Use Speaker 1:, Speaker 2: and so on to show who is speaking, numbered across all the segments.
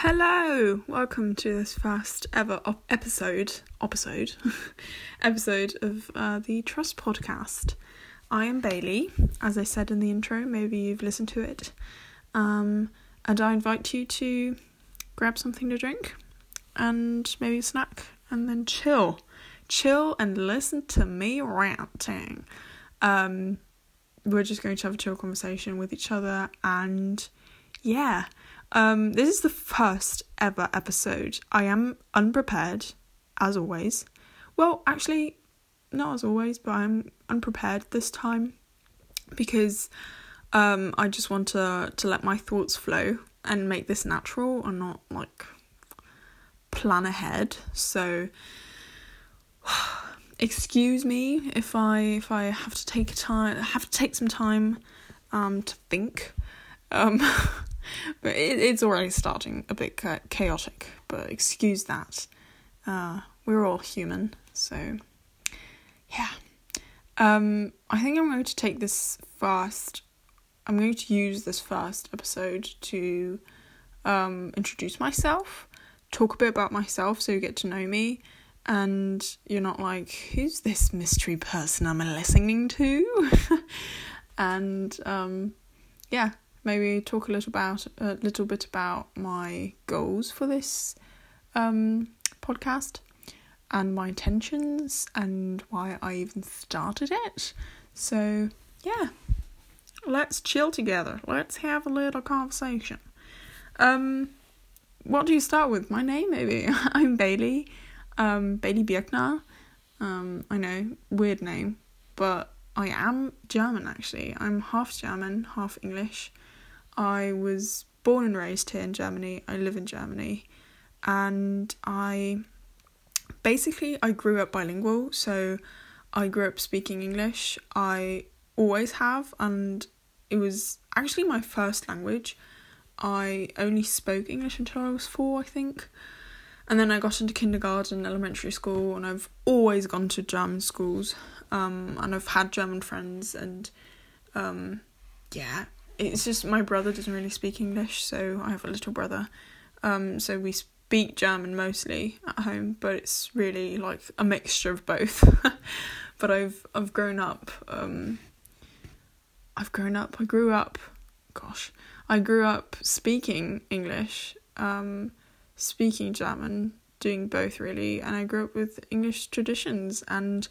Speaker 1: Hello, welcome to this first ever op- episode, episode, episode of uh, the Trust Podcast. I am Bailey, as I said in the intro. Maybe you've listened to it, um, and I invite you to grab something to drink and maybe a snack, and then chill, chill and listen to me ranting. Um, we're just going to have a chill conversation with each other, and yeah. Um, this is the first ever episode. I am unprepared, as always. Well, actually, not as always, but I'm unprepared this time because um, I just want to to let my thoughts flow and make this natural and not like plan ahead. So excuse me if I if I have to take time have to take some time um to think. Um but it, it's already starting a bit chaotic. But excuse that. Uh, we're all human, so yeah. Um, I think I'm going to take this first. I'm going to use this first episode to um, introduce myself, talk a bit about myself, so you get to know me, and you're not like, who's this mystery person I'm listening to? and um, yeah, maybe talk a little about a little bit about my goals for this um, podcast and my intentions and why I even started it. So, yeah. Let's chill together. Let's have a little conversation. Um what do you start with? My name maybe. I'm Bailey. Um Bailey Birkner. Um I know, weird name, but I am German actually. I'm half German, half English. I was born and raised here in Germany. I live in Germany. And I basically I grew up bilingual, so I grew up speaking English. I always have and it was actually my first language. I only spoke English until I was 4, I think. And then I got into kindergarten, elementary school, and I've always gone to German schools. Um, and I've had German friends, and um, yeah, it's just my brother doesn't really speak English, so I have a little brother. Um, so we speak German mostly at home, but it's really like a mixture of both. but I've I've grown up. Um, I've grown up. I grew up. Gosh, I grew up speaking English, um, speaking German, doing both really, and I grew up with English traditions, and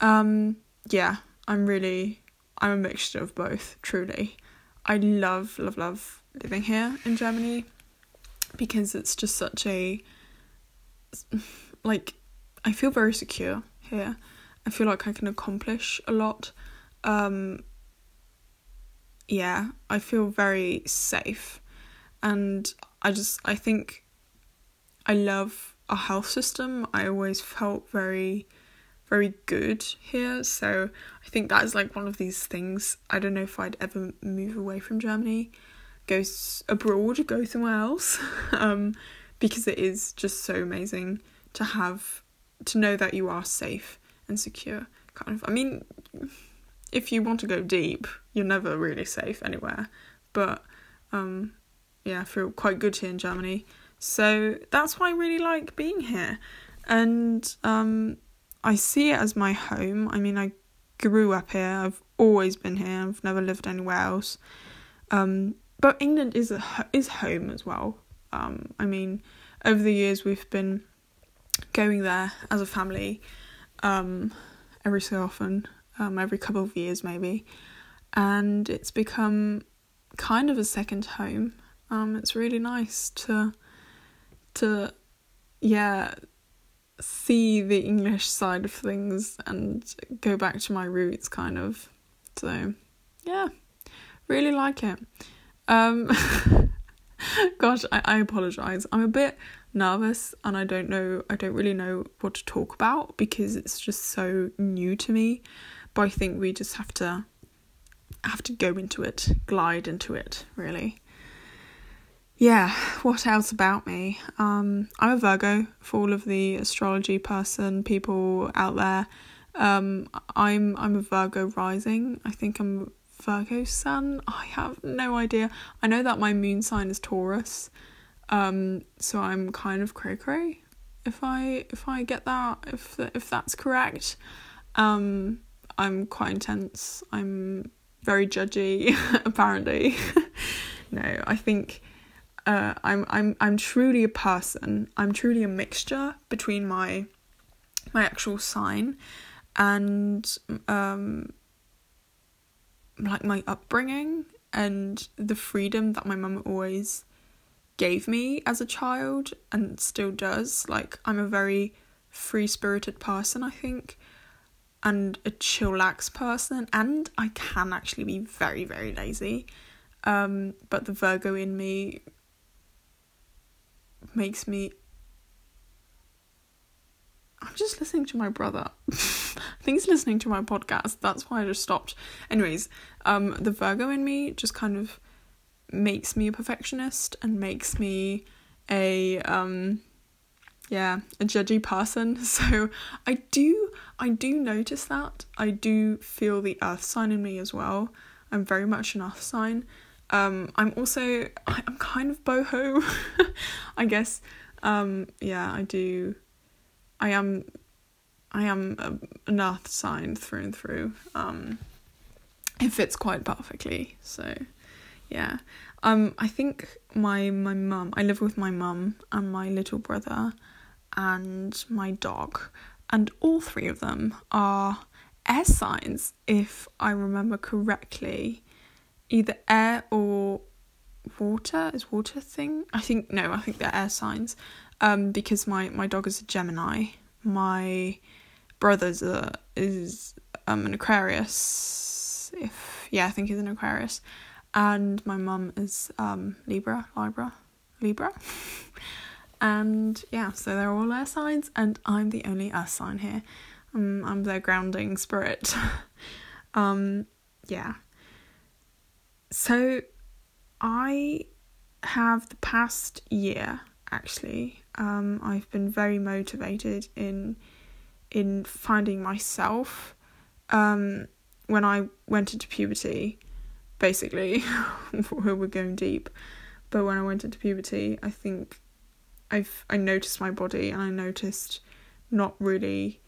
Speaker 1: um, yeah, I'm really I'm a mixture of both, truly. I love, love, love living here in Germany because it's just such a like I feel very secure here. I feel like I can accomplish a lot. Um yeah, I feel very safe. And I just I think I love our health system. I always felt very very good here. So I think that is like one of these things. I don't know if I'd ever move away from Germany, go abroad, go somewhere else, um, because it is just so amazing to have to know that you are safe and secure. Kind of. I mean, if you want to go deep, you're never really safe anywhere. But um, yeah, I feel quite good here in Germany. So that's why I really like being here. And um, I see it as my home. I mean, I grew up here. I've always been here. I've never lived anywhere else. Um, but England is a, is home as well. Um, I mean, over the years we've been going there as a family um, every so often, um, every couple of years maybe, and it's become kind of a second home. Um, it's really nice to to yeah see the English side of things and go back to my roots, kind of. So, yeah, really like it. Um, gosh, I, I apologize. I'm a bit nervous and I don't know, I don't really know what to talk about because it's just so new to me. But I think we just have to have to go into it, glide into it, really yeah, what else about me? Um, I'm a Virgo for all of the astrology person people out there. Um, I'm I'm a Virgo rising. I think I'm Virgo sun. I have no idea. I know that my moon sign is Taurus. Um, so I'm kind of cray cray if I if I get that if if that's correct. Um, I'm quite intense. I'm very judgy apparently. no, I think uh, I'm I'm I'm truly a person. I'm truly a mixture between my my actual sign and um like my upbringing and the freedom that my mum always gave me as a child and still does. Like I'm a very free spirited person, I think, and a chillax person, and I can actually be very, very lazy. Um, but the Virgo in me makes me I'm just listening to my brother. I think he's listening to my podcast. That's why I just stopped. Anyways, um, the Virgo in me just kind of makes me a perfectionist and makes me a um, yeah, a judgy person. So I do I do notice that. I do feel the earth sign in me as well. I'm very much an earth sign. Um, I'm also I'm kind of boho, I guess. Um, yeah, I do I am I am a, an earth sign through and through. Um, it fits quite perfectly. So, yeah. Um, I think my my mum. I live with my mum and my little brother, and my dog, and all three of them are air signs. If I remember correctly, either air or water is water thing. I think no. I think they're air signs um, because my, my dog is a Gemini. My brother's a, is um, an Aquarius. If yeah, I think he's an Aquarius, and my mum is um, Libra, Libra, Libra. and yeah, so they're all air signs, and I'm the only earth sign here. Um, I'm their grounding spirit. um, yeah. So, I have the past year actually. Um, I've been very motivated in in finding myself. Um, when I went into puberty, basically, we're going deep, but when I went into puberty, I think I've I noticed my body and I noticed not really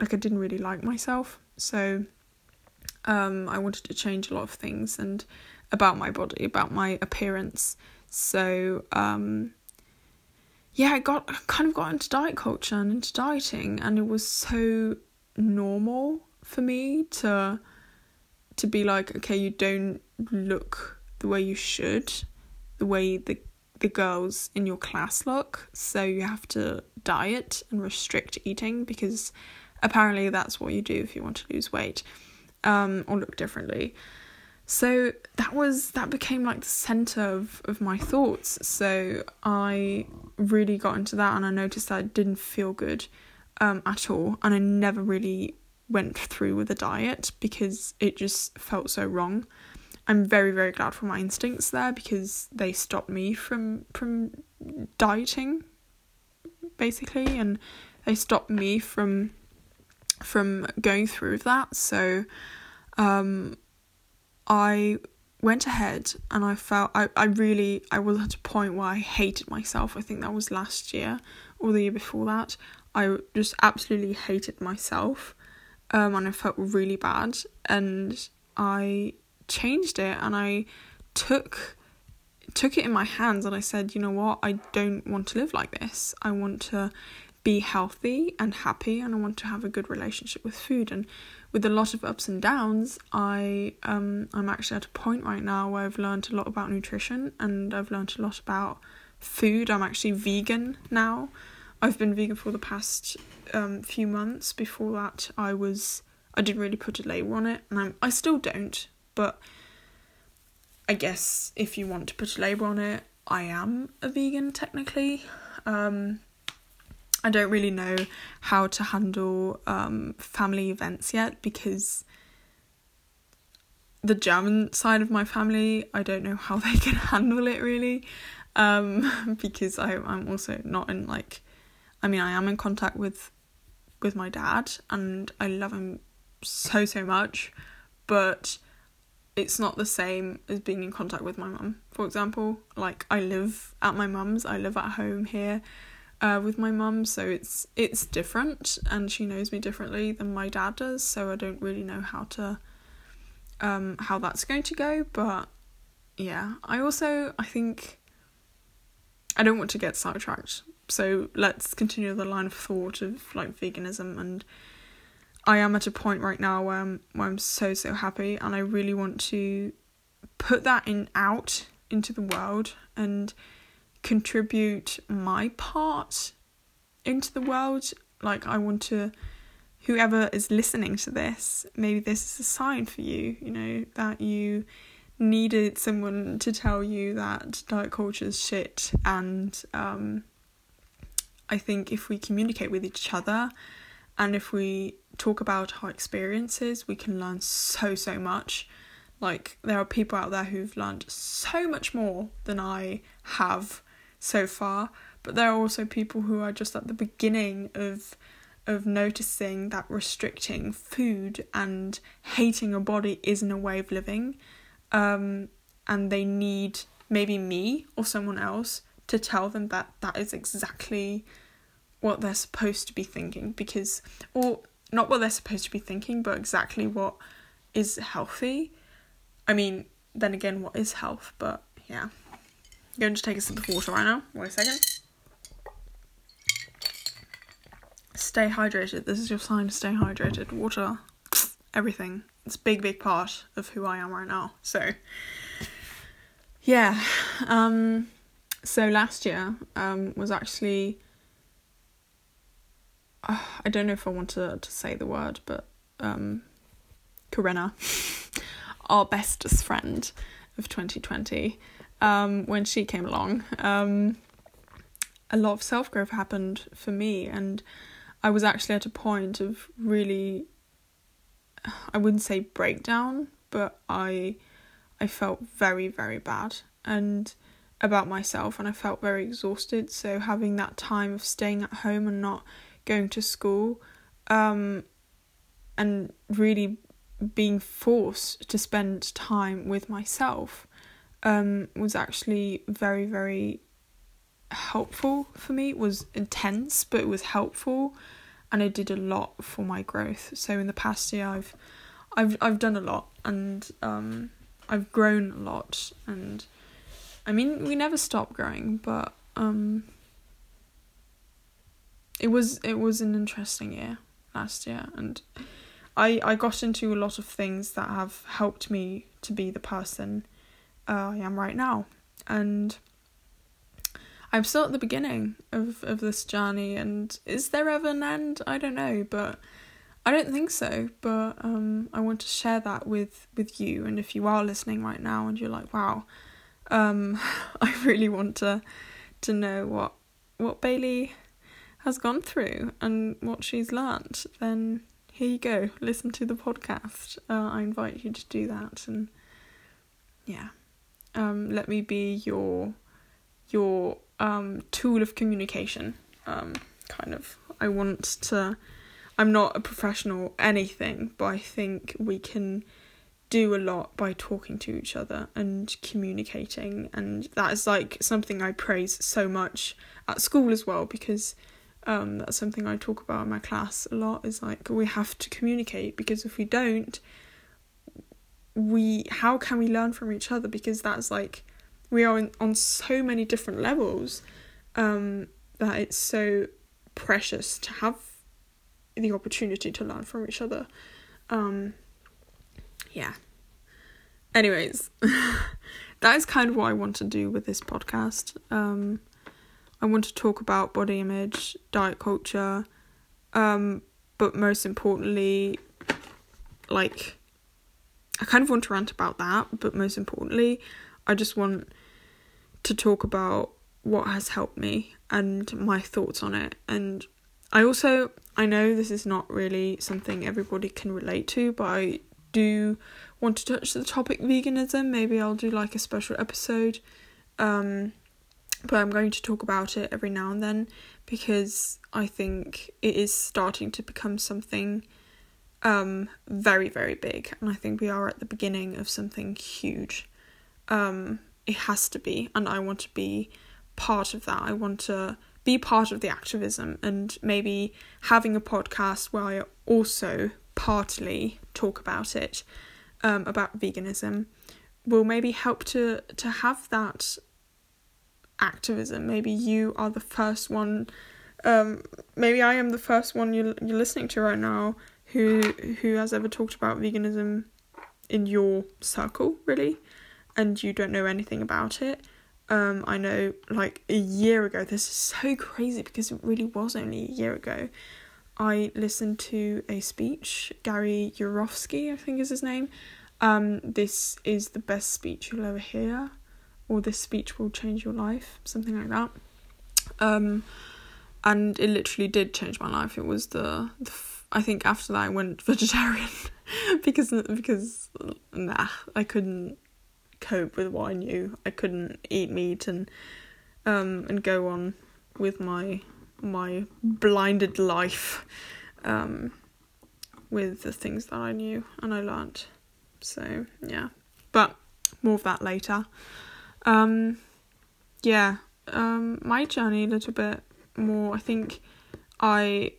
Speaker 1: like I didn't really like myself. So um, I wanted to change a lot of things and about my body, about my appearance. So um, yeah, I got kind of got into diet culture and into dieting, and it was so normal for me to to be like, okay, you don't look the way you should, the way the the girls in your class look, so you have to diet and restrict eating because apparently that's what you do if you want to lose weight um, or look differently. So that was that became like the center of, of my thoughts. So I really got into that and I noticed that I didn't feel good um, at all. And I never really went through with a diet because it just felt so wrong. I'm very, very glad for my instincts there because they stopped me from from dieting basically and they stopped me from from going through that. So um I went ahead and I felt I, I really I was at a point where I hated myself. I think that was last year or the year before that. I just absolutely hated myself. Um and I felt really bad and I changed it and I took took it in my hands and I said, you know what, I don't want to live like this. I want to be healthy and happy and I want to have a good relationship with food. And with a lot of ups and downs I um I'm actually at a point right now where I've learned a lot about nutrition and I've learned a lot about food. I'm actually vegan now. I've been vegan for the past um few months. Before that I was I didn't really put a label on it and I'm I still don't but I guess if you want to put a label on it I am a vegan technically. Um I don't really know how to handle um, family events yet because the German side of my family, I don't know how they can handle it really. Um, because I, I'm also not in like, I mean, I am in contact with with my dad and I love him so so much, but it's not the same as being in contact with my mum, for example. Like I live at my mum's, I live at home here uh, with my mum, so it's it's different, and she knows me differently than my dad does. So I don't really know how to um how that's going to go, but yeah, I also I think I don't want to get sidetracked. So let's continue the line of thought of like veganism and I am at a point right now where I'm where I'm so so happy and I really want to put that in out into the world and contribute my part into the world. Like I want to whoever is listening to this, maybe this is a sign for you, you know, that you needed someone to tell you that diet culture is shit and um I think if we communicate with each other and if we talk about our experiences, we can learn so, so much. Like, there are people out there who've learned so much more than I have so far, but there are also people who are just at the beginning of of noticing that restricting food and hating a body isn't a way of living. Um, and they need maybe me or someone else to tell them that that is exactly what they're supposed to be thinking because or not what they're supposed to be thinking but exactly what is healthy. I mean then again what is health? But yeah I'm going to take a sip of water right now? Wait a second. Stay hydrated. This is your sign to stay hydrated. Water everything. It's a big big part of who i am right now. So yeah um so last year um, was actually uh, I don't know if I want to, to say the word, but um, Corona, our bestest friend of 2020, um, when she came along, um, a lot of self growth happened for me, and I was actually at a point of really, I wouldn't say breakdown, but I, I felt very very bad, and about myself and I felt very exhausted. So having that time of staying at home and not going to school um, and really being forced to spend time with myself um, was actually very, very helpful for me. It was intense, but it was helpful and it did a lot for my growth. So in the past year I've I've I've done a lot and um, I've grown a lot and I mean, we never stop growing, but um, it was it was an interesting year last year, and I I got into a lot of things that have helped me to be the person I am right now, and I'm still at the beginning of of this journey. And is there ever an end? I don't know, but. I don't think so, but um, I want to share that with, with you. And if you are listening right now and you're like, wow, um, I really want to to know what what Bailey has gone through and what she's learnt, then here you go. Listen to the podcast. Uh, I invite you to do that, and yeah, um, let me be your your um, tool of communication. Um, kind of. I want to. I'm not a professional anything, but I think we can do a lot by talking to each other and communicating and that is like something I praise so much at school as well because um, that's something I talk about in my class a lot is like we have to communicate because if we don't we how can we learn from each other because that's like we are in, on so many different levels um, that it's so precious to have the opportunity to learn from each other um, yeah. Anyways, that is kind of what I want to do with this podcast. Um, I want to talk about body image, diet culture, um, but most importantly, like, I kind of want to rant about that, but most importantly, I just want to talk about what has helped me and my thoughts on it. And I also, I know this is not really something everybody can relate to, but I do want to touch the topic veganism, maybe I'll do like a special episode. Um, but I'm going to talk about it every now and then because I think it is starting to become something um, very, very big. And I think we are at the beginning of something huge. Um, it has to be. And I want to be part of that. I want to be part of the activism and maybe having a podcast where I also partly talk about it, um, about veganism, will maybe help to to have that activism. Maybe you are the first one. Um, maybe I am the first one you're you're listening to right now who who has ever talked about veganism in your circle, really, and you don't know anything about it. Um, I know like a year ago, this is so crazy because it really was only a year ago. I listened to a speech, Gary Yourofsky, I think is his name. Um, this is the best speech you'll ever hear, or this speech will change your life, something like that. Um, and it literally did change my life. It was the, the I think after that I went vegetarian because because nah I couldn't cope with what I knew. I couldn't eat meat and um and go on with my my blinded life um with the things that I knew and I learnt. So yeah. But more of that later. Um yeah. Um my journey a little bit more I think I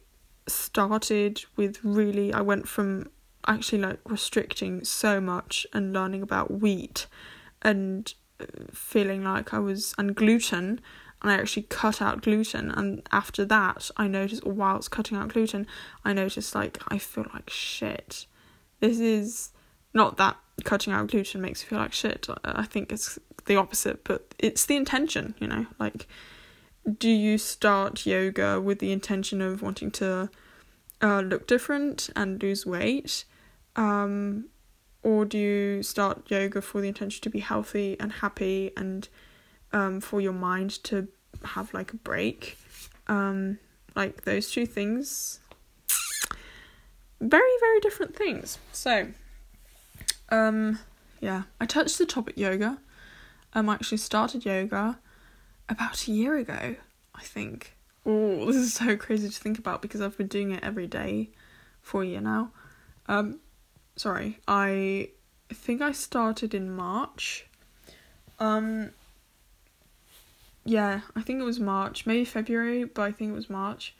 Speaker 1: started with really I went from actually like restricting so much and learning about wheat and uh, feeling like I was on gluten and I actually cut out gluten. And after that I noticed whilst cutting out gluten I noticed like I feel like shit. This is not that cutting out gluten makes me feel like shit. I think it's the opposite but it's the intention you know? Like do you start yoga with the intention of wanting to uh, look different and lose weight um, or do you start yoga for the intention to be healthy and happy and um, for your mind to have like a break? Um, like those two things, very, very different things. So, um, yeah, I touched the topic yoga. Um, I actually started yoga about a year ago, I think. Oh, this is so crazy to think about because I've been doing it every day for a year now. Um, sorry, I think I started in March. Um yeah, I think it was March, maybe February, but I think it was March.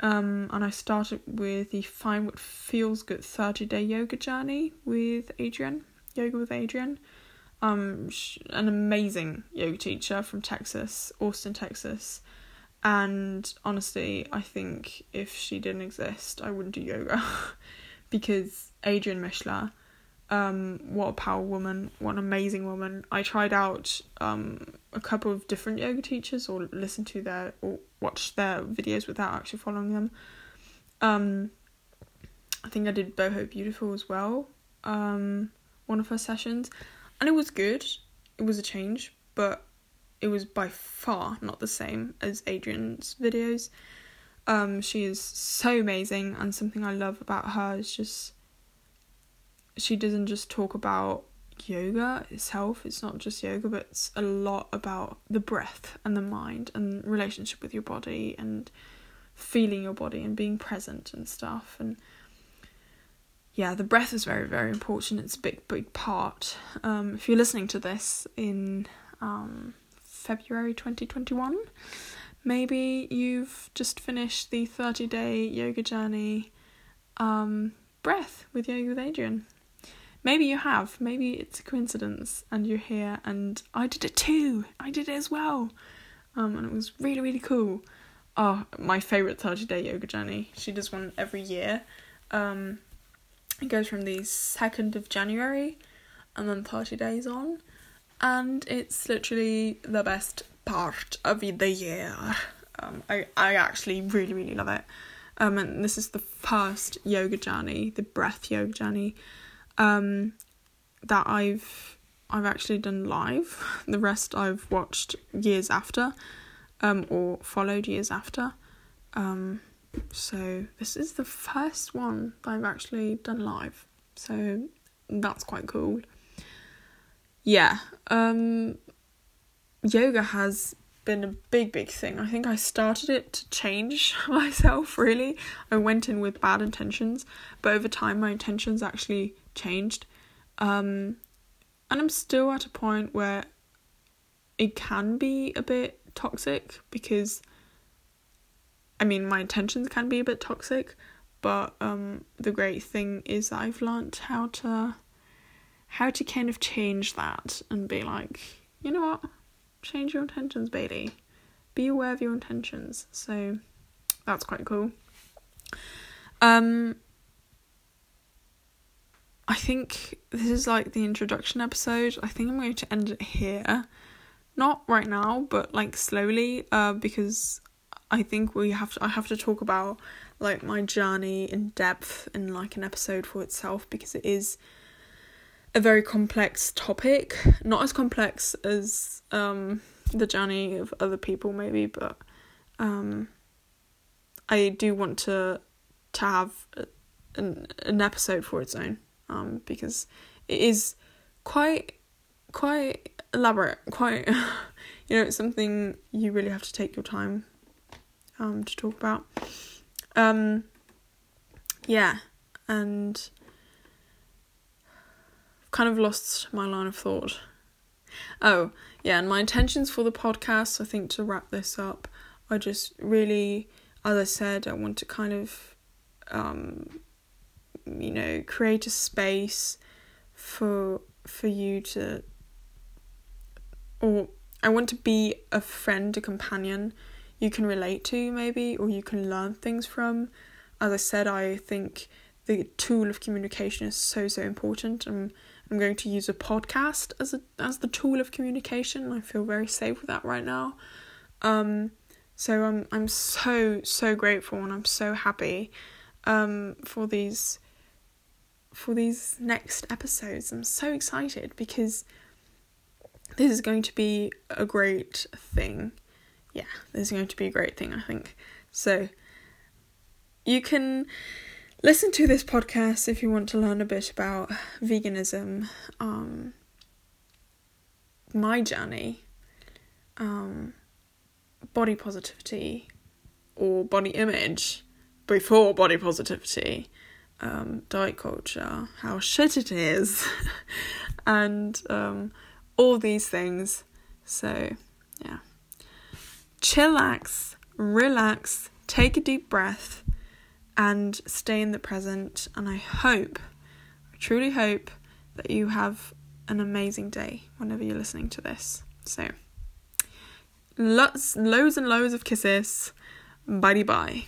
Speaker 1: Um and I started with the Find What Feels Good 30 day yoga journey with Adriene, yoga with Adriene. Um an amazing yoga teacher from Texas, Austin, Texas. And honestly, I think if she didn't exist, I wouldn't do yoga. because Adriene Mishler, um, what a power woman, what an amazing woman. I tried out um, a couple of different yoga teachers or listened to their or watched their videos without actually following them. Um, I think I did Boho Beautiful as well, um, one of her sessions, and it was good. It was a change, but it was by far not the same as Adriene's videos. Um, she is so amazing, and something I love about her is just she doesn't just talk about yoga itself. It's not just yoga, but it's a lot about the breath and the mind and relationship with your body and feeling your body and being present and stuff. And yeah, the breath is very, very important. It's a big, big part. Um, if you're listening to this in um, February 2021, maybe you've just finished the 30 day yoga journey um, breath with Yoga with Adriene. Maybe you have, maybe it's a coincidence and you're here and I did it too. I did it as well. Um, and it was really, really cool. Oh, my favourite 30 day yoga journey. She does one every year. Um, it goes from the 2nd of January and then 30 days on. And it's literally the best part of the year. Um, I, I actually really, really love it. Um, and this is the first yoga journey, the breath yoga journey, um, that I've I've actually done live. The rest I've watched years after, um, or followed years after. Um, so this is the first one that I've actually done live. So that's quite cool. Yeah. Um yoga has been a big, big thing. I think I started it to change myself, really. I went in with bad intentions, but over time, my intentions actually changed. Um, and I'm still at a point where it can be a bit toxic because, I mean, my intentions can be a bit toxic, but um, the great thing is that I've learnt how to how to kind of change that and be like, you know what, change your intentions, Bailey. Be aware of your intentions. So that's quite cool. Um, I think this is like the introduction episode. I think I'm going to end it here. Not right now, but like slowly, uh, because I think we have to I have to talk about like my journey in depth in like an episode for itself because it is a very complex topic. Not as complex as um the journey of other people maybe, but um I do want to to have an an episode for its own um because it is quite quite elaborate, quite you know, it's something you really have to take your time um to talk about. Um yeah, and I've kind of lost my line of thought. Oh, yeah, and my intentions for the podcast, I think to wrap this up, I just really as I said, I want to kind of um you know, create a space for for you to or I want to be a friend, a companion you can relate to, maybe, or you can learn things from. As I said, I think the tool of communication is so so important. I'm I'm going to use a podcast as a as the tool of communication. I feel very safe with that right now. Um, so I'm I'm so so grateful and I'm so happy um for these for these next episodes. I'm so excited because this is going to be a great thing. Yeah, this is going to be a great thing, I think. So, you can listen to this podcast if you want to learn a bit about veganism, um, my journey, um, body positivity, or body image before body positivity, um, diet culture, how shit it is, and um, all these things. So, yeah. Chillax, relax, take a deep breath, and stay in the present. And I hope, I truly hope, that you have an amazing day whenever you're listening to this. So, lots, loads and loads of kisses. Bye bye.